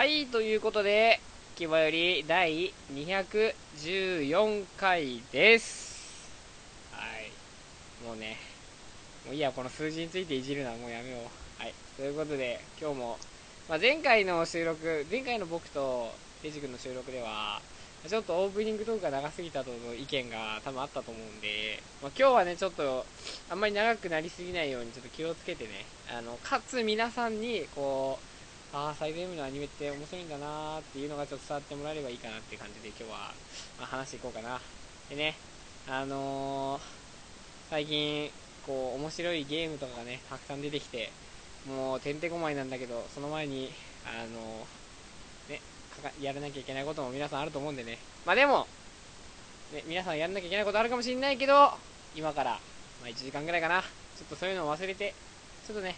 はい、ということで、気まより第214回です。はい。もうね、もういいや、この数字についていじるのはもうやめよう。はい。ということで、今日も、まあ、前回の収録、前回の僕とデジ君の収録では、ちょっとオープニングトークが長すぎたとの意見が多分あったと思うんで、まあ、今日はね、ちょっと、あんまり長くなりすぎないようにちょっと気をつけてね、あの、かつ皆さんに、こう、ああ、サイド M のアニメって面白いんだなーっていうのがちょっと伝わってもらえればいいかなっていう感じで今日は、まあ、話していこうかな。でね、あのー、最近、こう、面白いゲームとかがね、たくさん出てきて、もう、てんてこまいなんだけど、その前に、あのー、ね、やらなきゃいけないことも皆さんあると思うんでね。まあでも、ね、皆さんやらなきゃいけないことあるかもしれないけど、今から、まあ1時間ぐらいかな。ちょっとそういうのを忘れて、ちょっとね、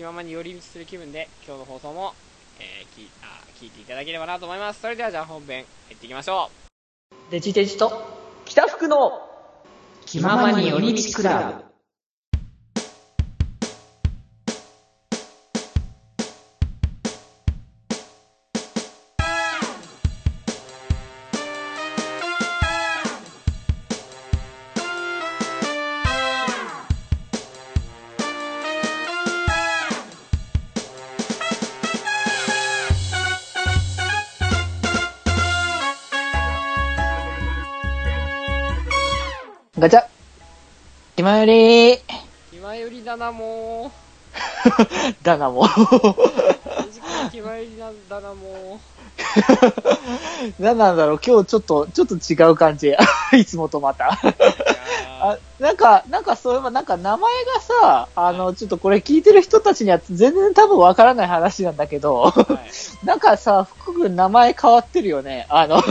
気ままに寄り道する気分で今日の放送も、えー、きあ聞いていただければなと思いますそれではじゃあ本編入っていきましょうデジデジと北福の気ままに寄り道クラブ。ガチャ。気まより。う気まよりだなも。だなもう。気まよりなんだなも。何なんだろう。今日ちょっと、ちょっと違う感じ。いつもとまた。あ、なんか、なんかそういえば、なんか名前がさ、あの、ちょっとこれ聞いてる人たちには全然多分わからない話なんだけど、ーはい。なんかさ、福君名前変わってるよね。あの、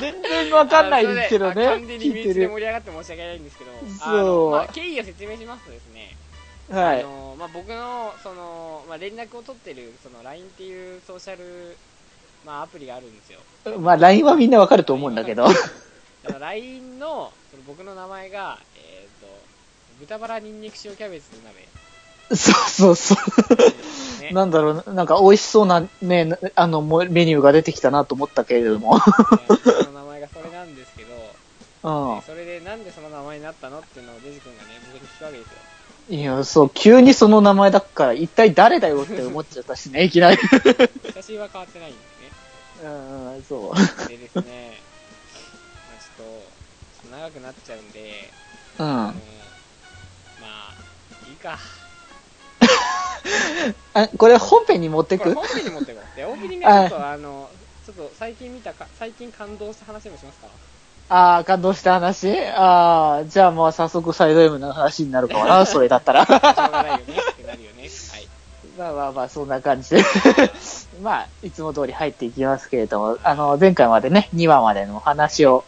全然わかんないですけどね。あ完全に身内で。盛り上がって申し訳ないんですけどそうまあ、経緯を説明しますとですねはい。あのまあ、僕のその、まあ、連絡を取ってるその LINE っていうソーシャル、まあ、アプリがあるんですよまあ、LINE はみんなわかると思うんだけど。LINE のその僕の名前が、えっ、と、豚バラニンニク塩キャベツ鍋そうそうそう。ね。なんだろう、なんか美味しそうなね、なあの、もメニューが出てきたなと思ったけれども。ね僕の名前がそれなんですけど、うんね。それでなんでその名前になったのっていうのをデジ君がね、僕に聞くわけですよ。いや、そう、急にその名前だから、一体誰だよって思っちゃったしね、いきなり。写真は変わってないんですね。うん、そう。でですね、まあちょっと、ちょっと長くなっちゃうんで、うん。まあ、いいか。あ、これ本編に持ってく？これ本編に持ってこう。で、オープニングはちょっと、あの、ちょっと最近見たか、最近感動した話でもしますか？ああ、感動した話？ああ、じゃあもう早速サイド M の話になるかもな、それだったら。しょうがないよねってなるよね。はい。まあまあまあ、そんな感じで。まあ、いつも通り入っていきますけれども、あの、前回までね、2話までのお話を、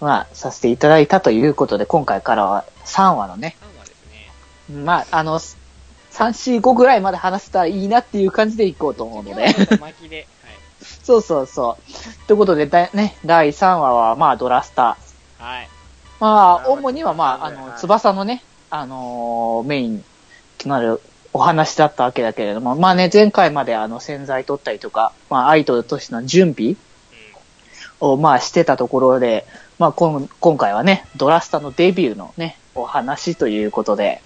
まあ、させていただいたということで、今回からは3話のね、3話ですね。まあ、あの、3、4、5ぐらいまで話せたらいいなっていう感じでいこうと思うので。そうそうそう。ということで、だね、第3話は、まあ、ドラスタ。はい。まあ、主には、まあ、あの、翼のね、あのーメインとなるお話だったわけだけれども、まあね、前回まであの、洗剤取ったりとか、まあ、アイドルとしての準備を、まあ、してたところで、まあ、今今回はね、ドラスタのデビューのね、お話ということで、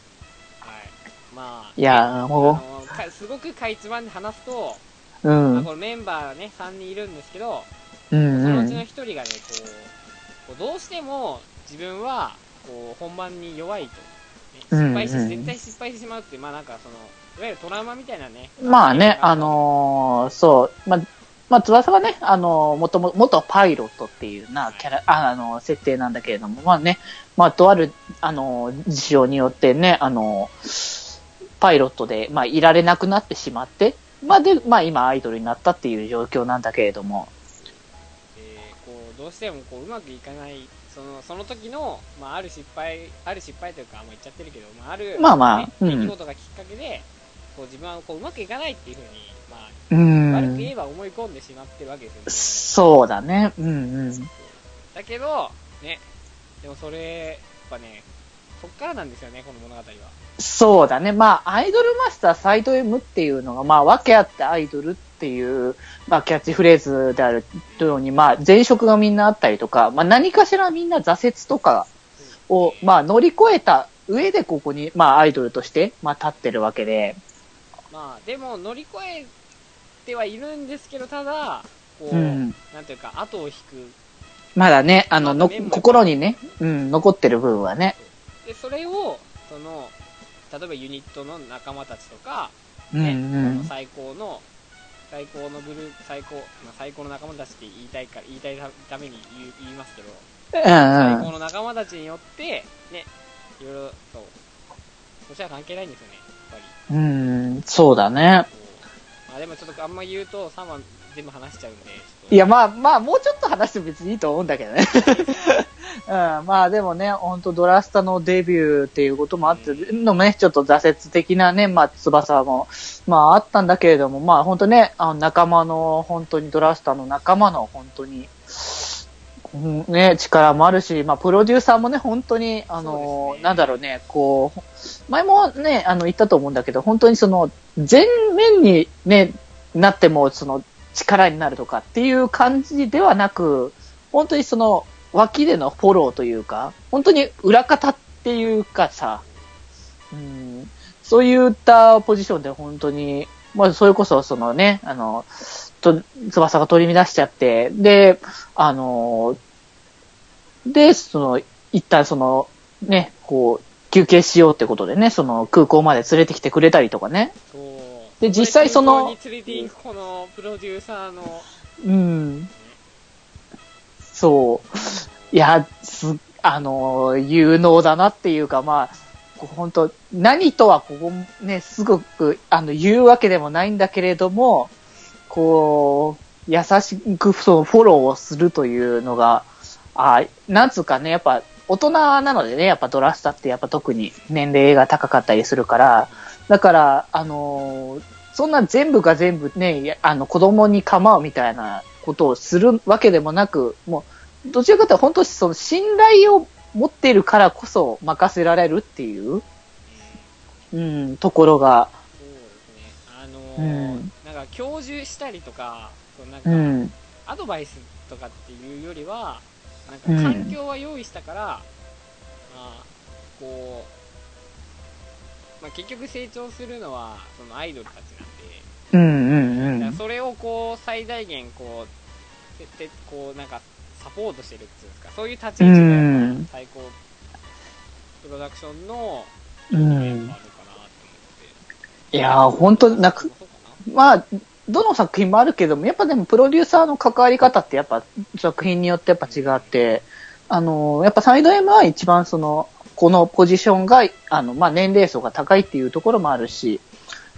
いやものかすごくかいつまんで話すと、う、うん、まあ、このメンバーね、3人いるんですけど、うん、そのうちのうん。1人がね、こう、こうどうしても自分は、こう、本番に弱いと。ね失敗し、うんうん絶対失敗してしまうっていう、まあなんかその、いわゆるトラウマみたいなね。まあね、あの、のーそう、まあ、まあ、翼がね、あのー、もとも、元パイロットっていうな、キャラ、ああのー、設定なんだけれども、まあね、まあ、とある、あのー、事情によってね、あのー、パイロットで、まあ、いられなくなってしまって、まあ、で、まあ、今、アイドルになったっていう状況なんだけれども、えーこう、どうしてもこう、うまくいかない、その、その時の、まあある失敗、ある失敗というか、もう言っちゃってるけど、まあある、まあまあねうん出来事がきっかけで、こう自分はこう、うまくいかないっていうふうに、まあ、う悪く言えん、ば思い込んでしまってるわけですよね。そうだね、うんうん。だけど、ね、でもそれ、やっぱね、そっからなんですよね、この物語は。そうだね。まあ、アイドルマスターサイド M っていうのが、まあ、訳あってアイドルっていう、まあ、キャッチフレーズであるように、まあ、前職がみんなあったりとか、まあ、何かしらみんな挫折とかを、まあ、乗り越えた上でここに、まあ、アイドルとして、まあ、立ってるわけで、まあ、でも乗り越えてはいるんですけど、ただ、こう、うんなんていうか、後を引く。まだね、あの、の心にね、うん、残ってる部分はね。で、それを、その、例えばユニットの仲間たちとか、うんね、うんその。最高の、最高のグループ、最高、まあ、最高の仲間たちって言いたいから、言いたいために言う言いますけど、うんうん最高。の仲間たちによって、ね、いろいろと、年は関係ないんですよね、やっぱり。うん、そうだね。まあでもちょっとあんま言うと、3番全部話しちゃうんで、いや、まあまあ、もうちょっと話しても別にいいと思うんだけどね。うん、まあでもね、本当ドラスタのデビューっていうこともあってのもね、ちょっと挫折的なね、まあ翼も、まああったんだけれども、まあ本当ね、あの仲間の、本当にドラスタの仲間の本当に、うんね、力もあるし、まあプロデューサーもね、本当に、あの、ねなんだろうね、こう、前もね、あの言ったと思うんだけど、本当にその、全面にね、なっても、その、力になるとかっていう感じではなく、本当にその、脇でのフォローというか、本当に裏方っていうかさ、うん、そういったポジションで本当に、まあ、それこそそのね、あの、と、翼が取り乱しちゃって、で、あの、で、その、一旦その、ね、こう、休憩しようってことでね、その空港まで連れてきてくれたりとかね。そうで実際そのこのプロデューサーの、うん。そう。いや、す、あの、有能だなっていうか、まあ、こう本当何とはここね、すごく、あの、言うわけでもないんだけれども、こう、優しくそのフォローをするというのが、あなんつうかね、やっぱ、大人なのでね、やっぱドラスタってやっぱ特に年齢が高かったりするから、だから、あのーそんな全部が全部ね、あの、子供に構うみたいなことをするわけでもなく、もう、どちらかというと本当にその信頼を持っているからこそ任せられるっていう、うん、ところが、そうですね。あのうーん。なんか教授したりとか、そうなんうか、ん、アドバイスとかっていうよりは、うんなんか環境は用意したから、まあ、こう、まあ、結局成長するのは、そのアイドルたちなんで、うん、それをこう、最大限こう、ててこう、なんか、サポートしてるっていうんですか、そういう立ち位置が最高、プロダクションの、うん面もあるかなと思って。いやー、本当なんか、そうかなまあ、どの作品もあるけども、やっぱでもプロデューサーの関わり方ってやっぱ作品によってやっぱ違って、あの、やっぱサイド M は一番その、このポジションが、あの、まあ年齢層が高いっていうところもあるし、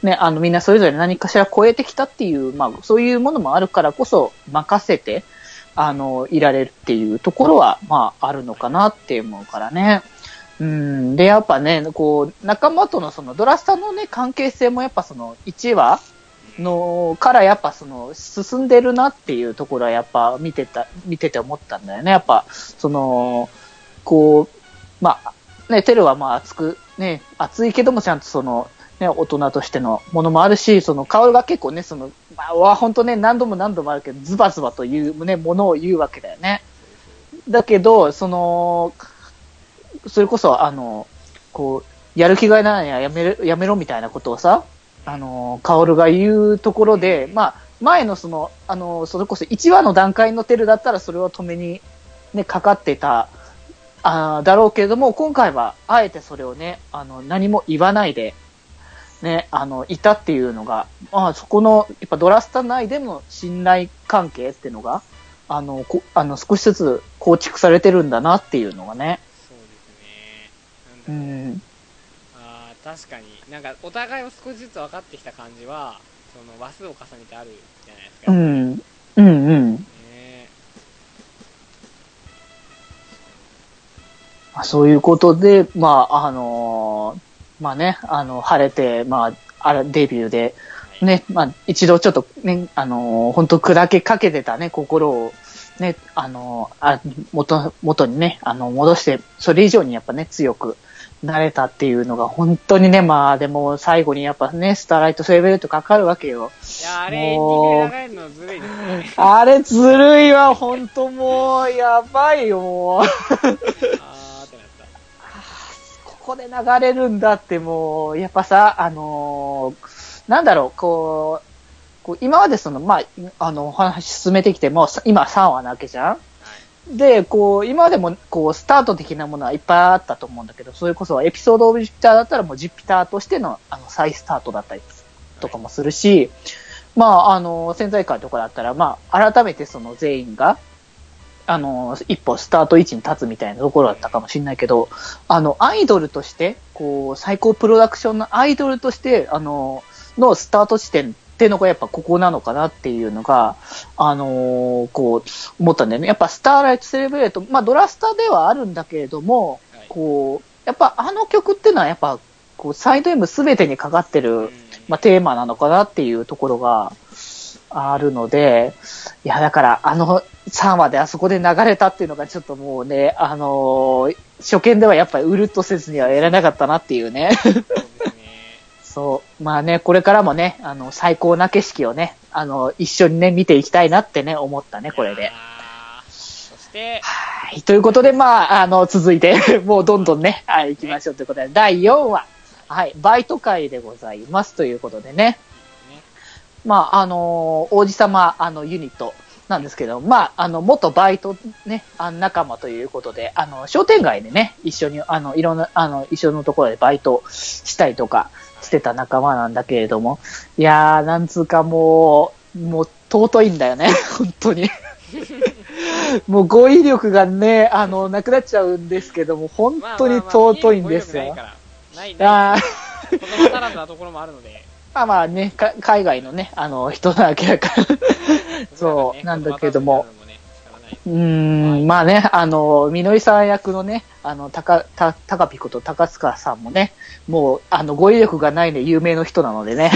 ね、あのみんなそれぞれ何かしら超えてきたっていう、まあそういうものもあるからこそ任せて、あの、いられるっていうところは、まああるのかなって思うからね。うん。で、やっぱね、こう、仲間とのそのドラスタのね、関係性もやっぱその1話のからやっぱその進んでるなっていうところはやっぱ見てた、見てて思ったんだよね。やっぱ、その、こう、まあ、ね、テルはまあ熱く、ね、熱いけどもちゃんとその、ね、大人としてのものもあるし、その顔が結構ね、その、まあ、は本当ね、何度も何度もあるけど、ズバズバというね、ものを言うわけだよね。だけど、その、それこそ、あの、こう、やる気がないなやめる、やめろみたいなことをさ、あの、カオルが言うところで、まあ、前のその、あの、それこそ1話の段階のテルだったらそれを止めに、ね、かかってた、あーだろうけれども、今回は、あえてそれをね、あの、何も言わないで、ね、あの、いたっていうのが、まあ、そこの、やっぱドラスタ内での信頼関係っていうのが、あの、こあの、少しずつ構築されてるんだなっていうのがね。そうですうね。なんだろう。ん。あー確かに。なんか、お互いを少しずつ分かってきた感じは、その話数を重ねてあるじゃないですか。うん。うんうん。まあそういうことで、まあ、あのーまあね、あの、晴れて、まあ、あら、デビューで、はいね、まあ、一度ちょっとね、あのー本当砕けかけてたね、心を、ね、あのーあ、元、元にね、あの、戻して、それ以上にやっぱね、強く慣れたっていうのが本当にね、まあでも最後にやっぱね、スターライトセーベルトかかるわけよ。いや、あれ、エンディングで流れるのずるいですね。あれずるいわ、本当もう、やばいよ、もう。ここで流れるんだってもう、やっぱさ、あのーなんだろう、こう、こう今までその、まあ、あの、お話進めてきても、さ今3話なわけじゃん？はい。で、こう、今までも、こう、スタート的なものはいっぱいあったと思うんだけど、それこそエピソードオブジュピターだったらもうジュピターとしての、あの、再スタートだったりとかもするし、まあ、あの、潜在会とかだったら、まあ、改めてその全員が、あの、一歩スタート位置に立つみたいなところだったかもしれないけど、あの、アイドルとして、こう、最高プロダクションのアイドルとして、あの、のスタート地点っていうのがやっぱここなのかなっていうのが、あのーこう、思ったんだよね。やっぱスターライトセレブレート、まあドラスタではあるんだけれども、はいこう、やっぱあの曲っていうのはやっぱ、こう、サイド M すべてにかかってうるん、まあテーマなのかなっていうところがあるので、いや、だからあの3話であそこで流れたっていうのがちょっともうね、あのー初見ではやっぱりうるっとせずにはやれなかったなっていうね。そうね。そう。まあね、これからもね、あの、最高な景色をね、あの、一緒にね、見ていきたいなってね、思ったね、これで。そして、はい。ということで、まあ、あの、続いて、もうどんどんね、はい、行きましょうということで、第4話。はい。バイト会でございます。ということでね。ねまあ、あの王子様、あの、ユニットなんですけど、まあ、あの、元バイトね、あの仲間ということで、あの、商店街でね、一緒に、あの、いろんな、あの、一緒のところでバイトしたりとかしてた仲間なんだけれども、いやー、なんつうかもう、もう、尊いんだよね、本当に。もう語彙力がね、あの、なくなっちゃうんですけども、本当に尊いんですよ。まあまあまあないからない、あない。ー子供足らずなところもあるので。まあまあね、か海外のね、あの、人なわけだから。そう、なんだけども。うーん、まあね、あの、みのりさん役のね、あの、たか、た、たかぴこと高塚さんもね、もう、あの、語彙力がないで有名の人なのでね、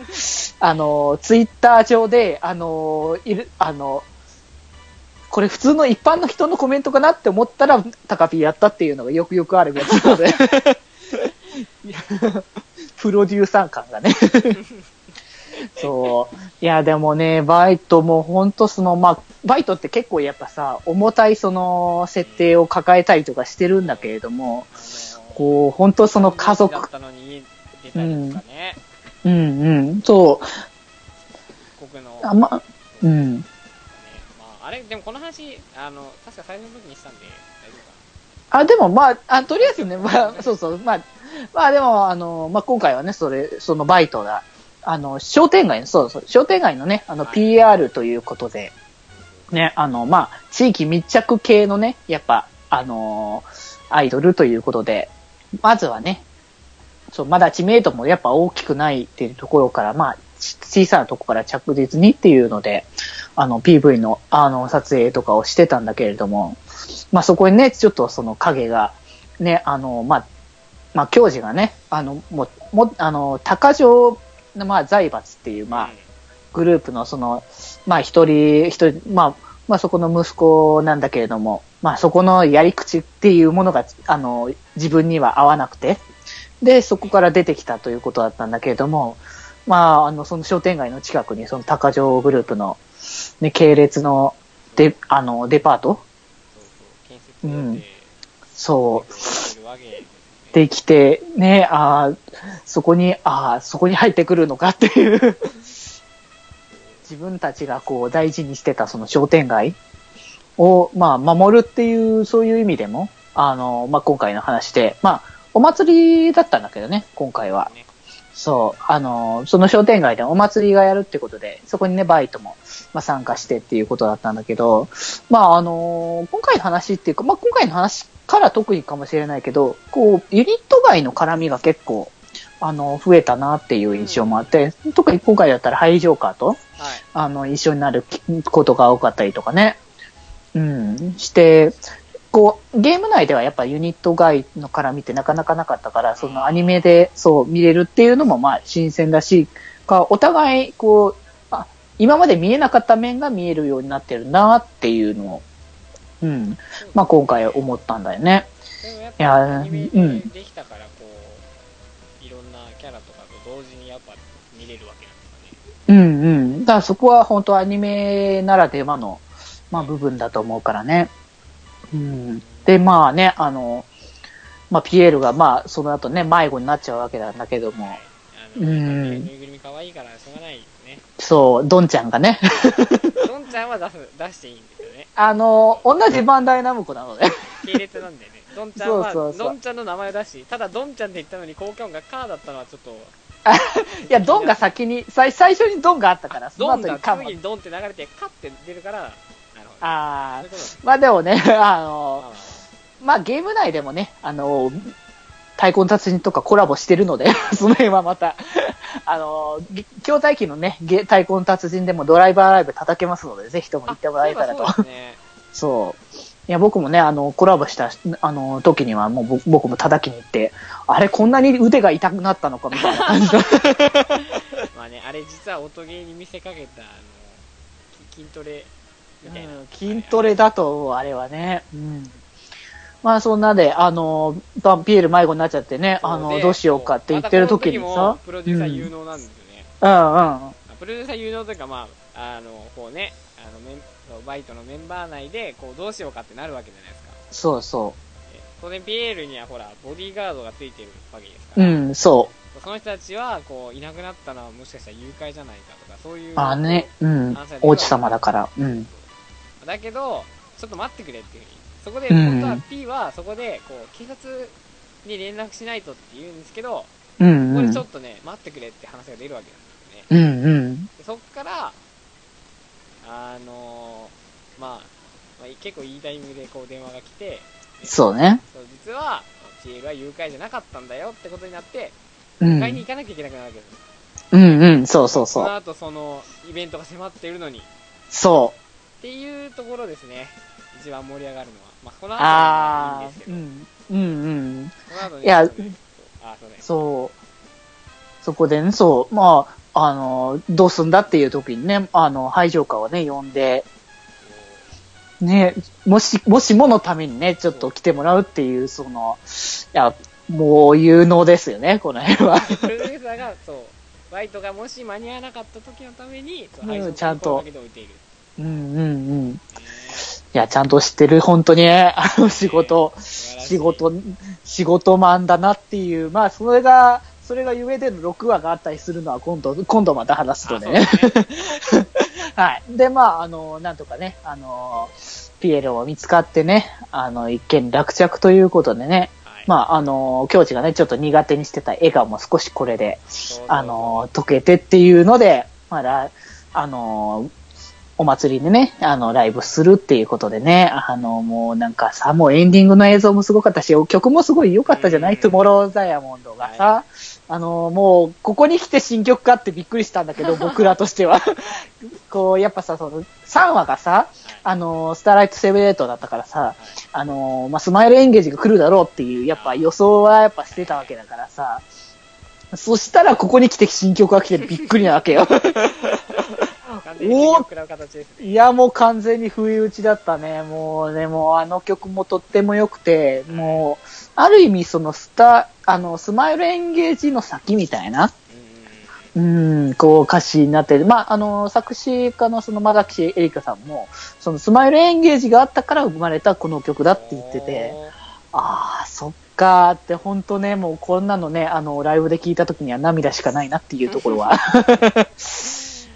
あの、ツイッター上で、あの、いる、あの、これ普通の一般の人のコメントかなって思ったら、タカピやったっていうのがよくよくあるやつなので、プロデューサー感がね。そう。いや、でもね、バイトも本当その、まあ、バイトって結構やっぱさ、重たいその、設定を抱えたりとかしてるんだけれども、こう、本当その家族、たのに出たりとかね。うんうん、そう。あ、ま、うん。ねまあ、あれ、でもこの話、あの、確か最初の時にしたんで、大丈夫かあ、でもまあ、あとりあえずね、まあ、そうそう、まあ、まあでも、あの、まあ今回はね、それ、そのバイトが、あの、商店街の、そうそう、商店街のね、あの、はい。PR ということで、ね、あの、まあ、地域密着系のね、やっぱ、あのアイドルということで、まずはね、そう、まだ知名度もやっぱ大きくないっていうところから、まあ、ち小さなところから着実にっていうので、あの、PV の、あの、撮影とかをしてたんだけれども、まあそこにね、ちょっとその影が、ね、あの、まあ、まあ、教授がね、あの、もう、もあの、高城、まあ、財閥っていう、まあ、グループのその、まあ一人、一人、まあ、まあそこの息子なんだけれども、まあそこのやり口っていうものが、あの、自分には合わなくて、で、そこから出てきたということだったんだけれども、まあ、あの、その商店街の近くに、その高城グループの、ね、系列の、で、あの、デパート？そうそう、建設用で、そう、ってるわけできて、ね、ああ、そこに、ああ、そこに入ってくるのかっていう。自分たちがこう大事にしてたその商店街を、まあ、守るっていう、そういう意味でも、あの、まあ、今回の話で、まあ、お祭りだったんだけどね、今回は。ねそう、あの、その商店街でお祭りがやるってことで、そこにね、バイトも、まあ、参加してっていうことだったんだけど、まあ、あの、今回の話っていうか、まあ、今回の話から特にかもしれないけど、こう、ユニット外の絡みが結構、あの、増えたなっていう印象もあって、特に今回だったらハイジョーカーと、はい。あの、一緒になることが多かったりとかね。うん。して、こう、ゲーム内ではやっぱユニット外の絡みってなかなかなかったから、そのアニメでそう見れるっていうのもまあ新鮮だし、かお互い、こう、あ、今まで見えなかった面が見えるようになってるなっていうのを、うん。まあ今回思ったんだよね。でもややっいやぱアニメうんでできたからこういろんなキャラとかと同時にやっぱ見れるわけなんですかねうんうん。だからそこは本当アニメならではの、まあ部分だと思うからね。うん。で、まあね、あの、まあピエールがまあその後ね、迷子になっちゃうわけなんだけども、うん。ぬいぐるみ可愛いからしょうがないですね。そう、ドンちゃんがね、ドンちゃんは出す出していいんですよね。あの、同じバンダイナムコなので、系列なんでね。ドンちゃんはそうそうそう。ドンちゃんの名前を出しただドンちゃんって言ったのに効果音がカーだったのはちょっと。いや、ドンが先に、最最初にドンがあったから、その後にカンマ次にドンって流れてカって出るからあーそういうことですまあでもね、あ まあの、まあまあゲーム内でもね、あの、太鼓の達人とかコラボしてるので、その辺はまた、あの、ぎ筐体機のね、ゲ太鼓の達人でもドライバーライブ叩けますので、ぜひとも行ってもらえたらと。あそうね そう。いや、僕もね、あの、コラボした、あの、時にはもうぼ僕も叩きに行って、あれ、こんなに腕が痛くなったのかみたいな感じで。まあねあれ実は音ゲーに見せかけたあのき筋トレみたいな、うん筋トレだと思う、あれはね。うん。まあ、そんなで、あの、バンピエール迷子になっちゃってね、あの、でどうしようかって言ってる時にさプロデューサー有能なんですよね、うんうん。プロデューサー有能というかまああのこうねあのメンバイトのメンバー内でこうどうしようかってなるわけじゃないですかそうそえ当然ピエールにはほらボディーガードがついてるわけですかう。うら、ん、そう。その人たちはこういなくなったのはもしかしたら誘拐じゃないかとかそういうあね、うん。王子様だから。うん。だけどちょっと待ってくれっていうふうにそこでうん本当は P はそこでこう警察に連絡しないとって言うんですけど、うんうんここでちょっ。とね待ってくれって話が出るわけなんですよねうんうん。でそっからあのーまあ、まあ、結構いいタイミングでこう電話が来てそうね。そう実は PL は誘拐じゃなかったんだよってことになってうん。迎えに行かなきゃいけなくなるわけです、うんうん、そうそうそのそう。後そのイベントが迫っているのにっそていうところですね一番盛り上がるのはまあこのう。後はいいんあですけーど、うん。うんうん。この後ねいやあそうねそう。そこでね、そう、まあ、あの、どうすんだっていう時にね、あの、排除課をね、呼んで、ね、もし、もしものためにね、ちょっと来てもらうっていう、その、いや、もう有能ですよね、この辺は。プロデューサーがそうバイトがもし間に合わなかった時のためにそうちゃんとをかけておいている、うんうんうん。いや、ちゃんと知ってる、本当に。ね、あの仕事、仕事、仕事マンだなっていう、まあ、それが、それがゆえでの6話があったりするのは今度、今度また話すとね。ね。はい。で、まあ、あの、なんとかね、あの、ピエロも見つかってね、あの、一見落着ということでね、はい。まあ、あの、境地がね、ちょっと苦手にしてた笑顔も少しこれで、あの、溶けてっていうので、まだ、あの、お祭りでね、あの、ライブするっていうことでね、あの、もうなんかさ、もうエンディングの映像もすごかったし、曲もすごい良かったじゃない、うん。トゥモローザイヤモンドがさ、あの、もう、ここに来て新曲かってびっくりしたんだけど、僕らとしては。こう、やっぱさ、その、3話がさ、あの、スターライトセブレートだったからさ、あの、まあ、スマイルエンゲージが来るだろうっていう、やっぱ予想はやっぱしてたわけだからさ、そしたらここに来て新曲が来てびっくりなわけよ。完全に首を食らう形ですね。いや、もう完全に不意打ちだったね。もうね、もうあの曲もとっても良くて、もう、ある意味そのスタ、あの、スマイルエンゲージの先みたいな、うんこう歌詞になってて、まあ、あの、作詞家のそのまきエリカさんも、そのスマイルエンゲージがあったから生まれたこの曲だって言ってて、ああ、そっかーって、本当ね、もうこんなのね、あの、ライブで聞いた時には涙しかないなっていうところは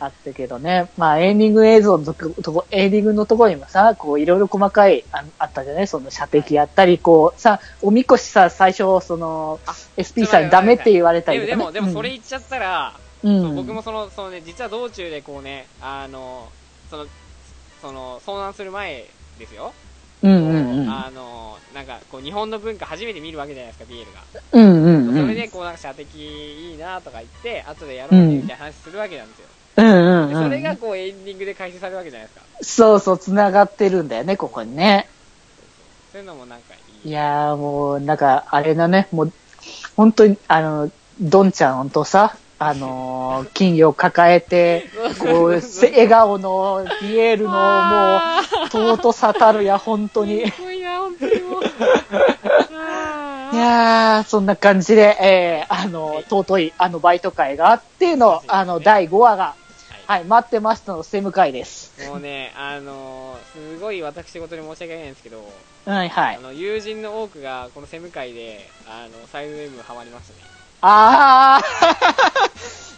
あったけどね。まあ、エンディング映像のとこエンディングのところにもさ、こう、いろいろ細かい、ああったじゃない？その射的やったり、こう、さ、おみこしさ、最初、その、あ SP さんにダメって言われたりとか、ね。でもでもそれ言っちゃったら、うん、僕もそのそのね実は道中でこうねあのそのその遭難する前ですよ、うんうんうん。あのなんかこう日本の文化初めて見るわけじゃないですかビールが、うんうんうん。それでこうなんか射的いいなとか言って後でやろうねみたいな話するわけなんですよ、うんうんうん。でそれがこうエンディングで開始されるわけじゃないですか。そうそう、繋がってるんだよね、ここにね。そういうのもなんかいい。いやーもう、なんか、あれだね、もう、本当に、あの、ドンちゃんとさ、あのー 金魚抱えて、こう、せ笑顔のピエールの もう、あ尊さたるや、本当に。ーすごいな本当。にもうあやー、そんな感じで、えー、あの、尊い、あの、バイト会があっての、あの、第5話が、はい、待ってましたのセム会です。もうね、あのーすごい私事に申し訳ないんですけど、はいはいあ。の友人の多くがこのセム会であのサイド M ハマりましたね。あ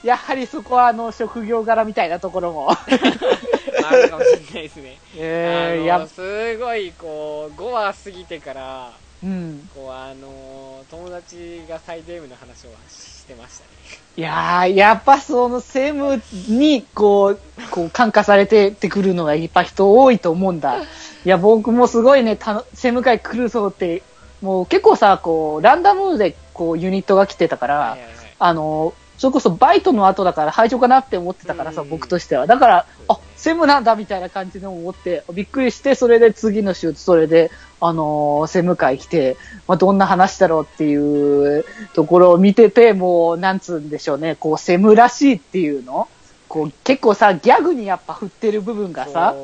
ー、やはりそこはあの、職業柄みたいなところも。まあ、あるかもしれないですね。えー、あのや、すごいこう5話過ぎてからうん。こうあの友達がサイド M の話をしてましたね。いやー、やっぱそのセムに、こう、こう感化されてってくるのがやっぱ人多いと思うんだ。いや、僕もすごいね、たのセム会来るぞって、もう結構さ、こう、ランダムでこうユニットが来てたから、はいはいはいあの、それこそバイトの後だから排除かなって思ってたからさ、うん僕としては。だから、あ、セムなんだみたいな感じで思って、びっくりして、それで次の週、それで、あのーセム会来て、まあ、どんな話だろうっていうところを見てて、もう、なんつうんでしょうね、こう、セムらしいっていうの？こう、結構さ、ギャグにやっぱ振ってる部分がさ、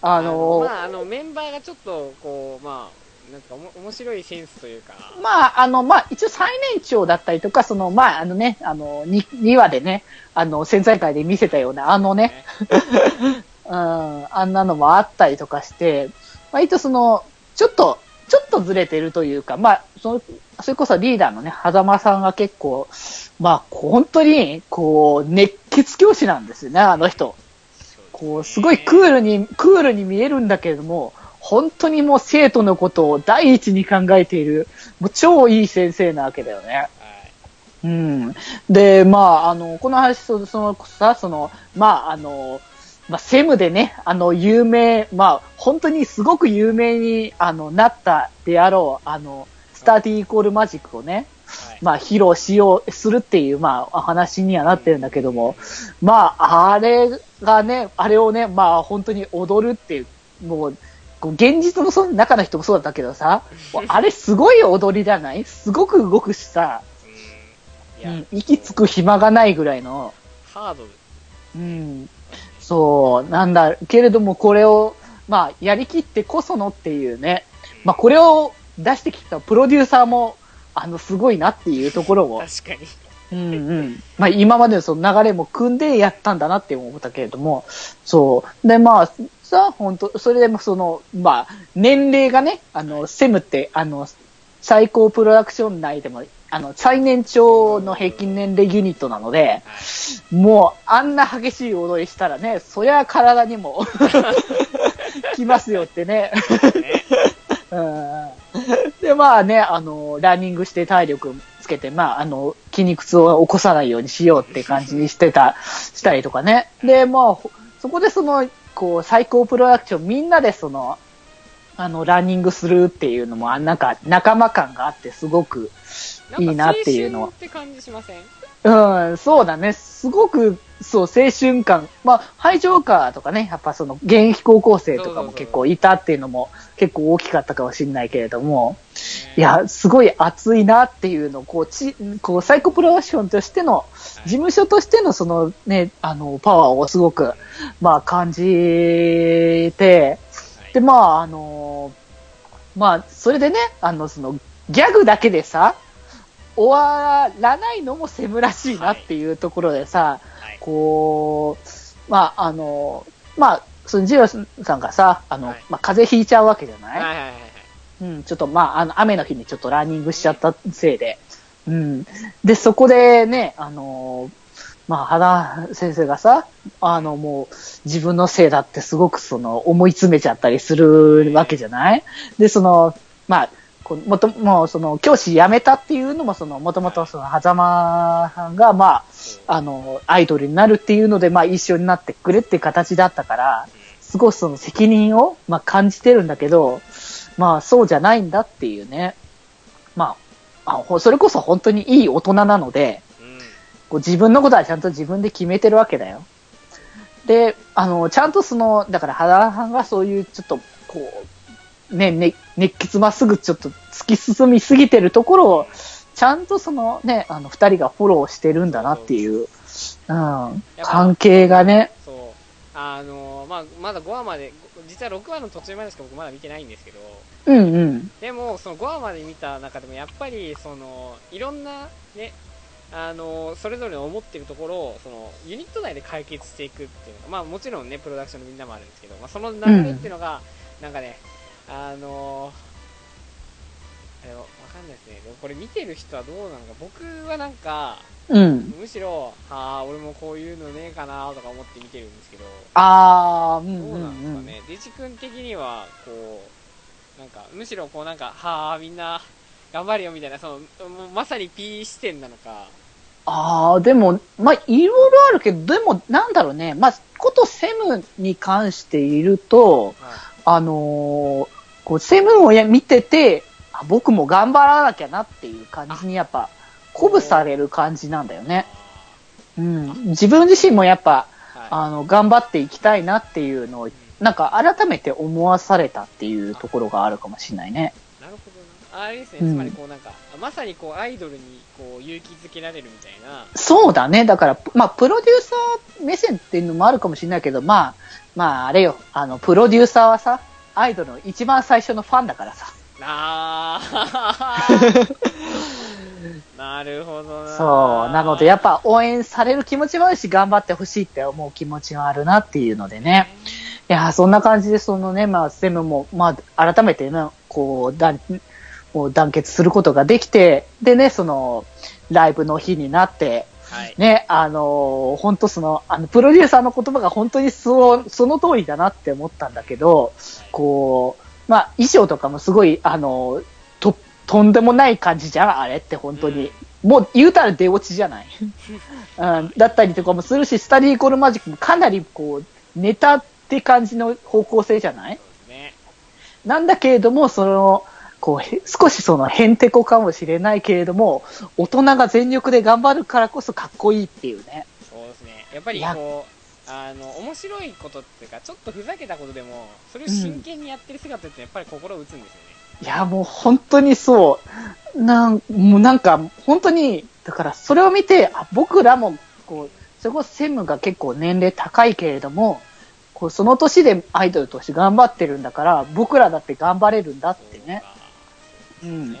あのーまあ、あのメンバーがちょっとこうまあなんかおも面白いセンスというか。まあ、あの、まあ、一応最年長だったりとか、その、まあ、あのね、あの、2, 2話でね、あの、潜在会で見せたような、あのね、うん、あんなのもあったりとかして、割とその、ちょっと、ちょっとずれてるというか、まあ、その、それこそリーダーのね、狭間さんが結構、まあ、本当に、こう、熱血教師なんですよね、あの人。こう、すごいクールに、クールに見えるんだけれども、本当にもう生徒のことを第一に考えている、もう超いい先生なわけだよね。はいうん。で、まあ、あの、この話、そそのさ、その、まあ、あの、まあ、セムでね、あの、有名、まあ、本当にすごく有名に、あの、なったであろう、あの、スターティーイコールマジックをね、はいまあ、披露しよう、するっていう、まあ、話にはなってるんだけども、まあ、あれがね、あれをね、まあ、本当に踊るっていう、もう、こう現実のその中の人もそうだったけどさ、あれすごい踊りじゃない？すごく動くしさ、うん、息つく暇がないぐらいの、ハード。うん、そう、なんだ、けれどもこれを、まあ、やりきってこそのっていうね、まあ、これを出してきたプロデューサーも、あの、すごいなっていうところを、確かに。うんうん。まあ、今までのその流れも組んでやったんだなって思ったけれども、そう。で、まあ、さ、本当それでもその、まあ、年齢がね、あの、セムって、あの、最高プロダクション内でも、あの、最年長の平均年齢ユニットなので、もう、あんな激しい踊りしたらね、そりゃ体にも、きますよってね。ねうんで、まあね、あの、ランニングして体力つけて、まあ、あの、筋肉痛を起こさないようにしようって感じにしてた、したりとかね。で、まあ、ほそこでその、こう、最高プロダクション、みんなでその、あの、ランニングするっていうのも、なんか、仲間感があって、すごく、いいなっていうのは。って感じしません？うん、そうだね。すごく、そう、青春感。まあ、ハイジョーカーとかね、やっぱその、現役高校生とかも結構いたっていうのも、結構大きかったかもしれないけれども、いや、すごい熱いなっていうのを、こう、ち、こう、サイコプロダクションとしての、事務所としてのそのね、あの、パワーをすごく、まあ、感じて、で、まあ、あの、まあ、それでね、あの、その、ギャグだけでさ、終わらないのもセムらしいなっていうところでさ、はい。こう、まあ、あの、まあ、そのジローさんがさ、あの、はい。まあ、風邪ひいちゃうわけじゃない、はいはいはいはい。うん、ちょっとまあ、あの、雨の日にちょっとランニングしちゃったせいで。うん。で、そこでね、あの、まあ、原先生がさ、あの、もう、自分のせいだってすごくその、思い詰めちゃったりするわけじゃない？で、その、まあ、こうもともうその教師辞めたっていうのもそのもともとその狭間さんがまああのアイドルになるっていうのでまあ一緒になってくれっていう形だったからすごいその責任をまあ感じてるんだけどまあそうじゃないんだっていうね。まああほそれこそ本当にいい大人なのでうん。こう自分のことはちゃんと自分で決めてるわけだよ。で、あの、ちゃんとその、だから、原さんがそういう、ちょっと、こう、ね、ね、熱血まっすぐちょっと突き進みすぎてるところを、ちゃんとそのね、あの、二人がフォローしてるんだなっていう、うん、関係がね、そう。あのまあ、まだ5話まで実は6話の途中までしか僕まだ見てないんですけどうんうん。でもその5話まで見た中でもやっぱりそのいろんなねあのそれぞれの思ってるところをそのユニット内で解決していくっていうのが、まあ、もちろんねプロダクションのみんなもあるんですけど、まあ、その流れっていうのが、なんかねあのあれわかんないですね。でもこれ見てる人はどうなのか。僕はなんかうん。むしろああ俺もこういうのねえかなとか思って見てるんですけど。あー、うんどうなんですかうんね、デジ君的にはこうなんかむしろこうなんかはあみんな頑張れよみたいなそのもうまさに P 視点なのか。ああ、でも、まあ、いろいろあるけど、でも、なんだろうね。まあ、ことセムに関していると、はあのーこう、セムをや見てて、あ僕も頑張らなきゃなっていう感じにやっぱ、鼓舞される感じなんだよいね。うん。自分自身もやっぱ、はいあの、頑張っていきたいなっていうのを、なんか改めて思わされたっていうところがあるかもしれないね。なるほどなあれですね、うんつまりこうなんかまさにこうアイドルにこう勇気づけられるみたいなそうだね。だから、まあ、プロデューサー目線っていうのもあるかもしれないけど、まあ、まあ、あれよ。あの、プロデューサーはさ、アイドルの一番最初のファンだからさ。あー なるほどなそう。なので、やっぱ応援される気持ちもあるし、頑張ってほしいって思う気持ちがあるなっていうのでね。いやー、そんな感じで、そのね、まあ、セムも、まあ、改めてね、こう、だん、こう団結することができて、でね、その、ライブの日になって、はい。ね、あのー本当その、あの、プロデューサーの言葉が本当にそう、その通りだなって思ったんだけど、こう、まあ、衣装とかもすごい、あのーと、とんでもない感じじゃん、あれって本当に。もう言うたら出落ちじゃない。うん、だったりとかもするし、スタディーコールマジックもかなりこう、ネタって感じの方向性じゃない？そうですね。なんだけれども、その、こう、へ少しその、へんてこかもしれないけれども、大人が全力で頑張るからこそかっこいいっていうね。そうですねやっぱりこうあの面白いことっていうかちょっとふざけたことでもそれを真剣にやってる姿ってやっぱり心を打つんですよね、いや、もう本当にそう。なん、もうなんか、本当に、だからそれを見て、あ僕らも、こう、それこそ専務が結構年齢高いけれども、こう、その年でアイドルとして頑張ってるんだから、僕らだって頑張れるんだってね。うん。ね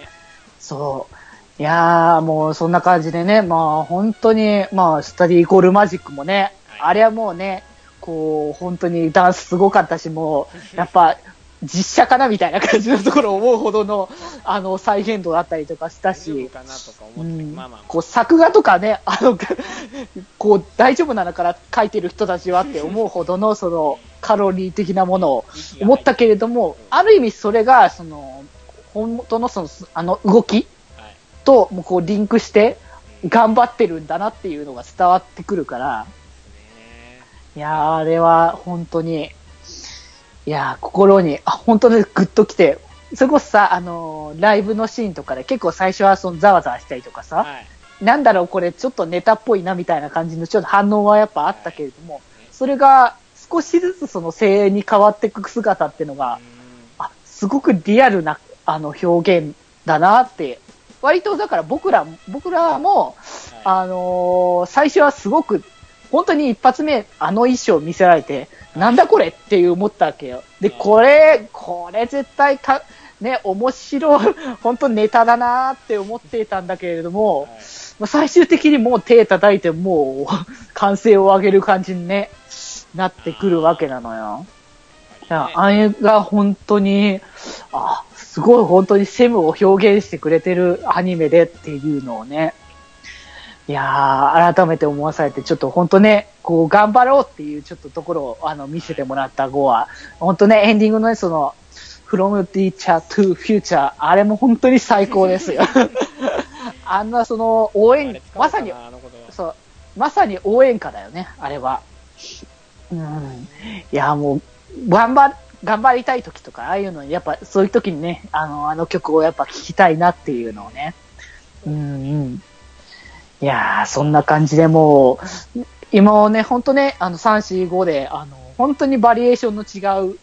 そう。いやー、もうそんな感じでね、まあ本当に、まあスタディーゴールマジックもね、はいあれはもうね、こう、本当にダンスすごかったし、もう、やっぱ、実写かなみたいな感じのところを思うほどの、あの、再現度だったりとかしたし、こう、作画とかね、あの、こう、大丈夫なのから書いてる人たちはって思うほどの、その、カロリー的なものを思ったけれども、ある意味それが、その、本当のその、あの、動きはい。と、もうこう、リンクして、頑張ってるんだなっていうのが伝わってくるから、ねいやー、あれは本当に、いやー、心に、あ、本当にグッときて、それこそさ、あのーライブのシーンとかで結構最初はそのざわざわしたりとかさ、はい。なんだろう、これちょっとネタっぽいなみたいな感じのちょっと反応はやっぱあったけれども、それが少しずつその声援に変わっていく姿っていうのが、あ、すごくリアルなあの表現だなって、割とだから僕ら、僕らも、あのー最初はすごく、本当に一発目、あの衣装見せられて、なんだこれっていう思ったわけよ。で、これ、これ絶対か、ね、面白い、本当ネタだなって思っていたんだけれども、はいまあ最終的にもう手叩いて、もう、歓声を上げる感じにね、なってくるわけなのよ。いや、あれが本当に、あ、すごい本当にセムを表現してくれてるアニメでっていうのをね、いやー、改めて思わされて、ちょっと本当ね、こう、頑張ろうっていうちょっとところを、あの、見せてもらった後は、本当ね、エンディングのね、その、from teacher to future、あれも本当に最高ですよ。あんなその、応援まさに、そう、まさに応援歌だよね、あれは。うん。いや、もう、頑張、頑張りたい時とか、ああいうのに、やっぱそういう時にね、あの、あの曲をやっぱ聴きたいなっていうのをね。うんうん。いやー、そんな感じでもう、今はね、ほんとね、あの、3、4、5で、あの、本当にバリエーションの違う、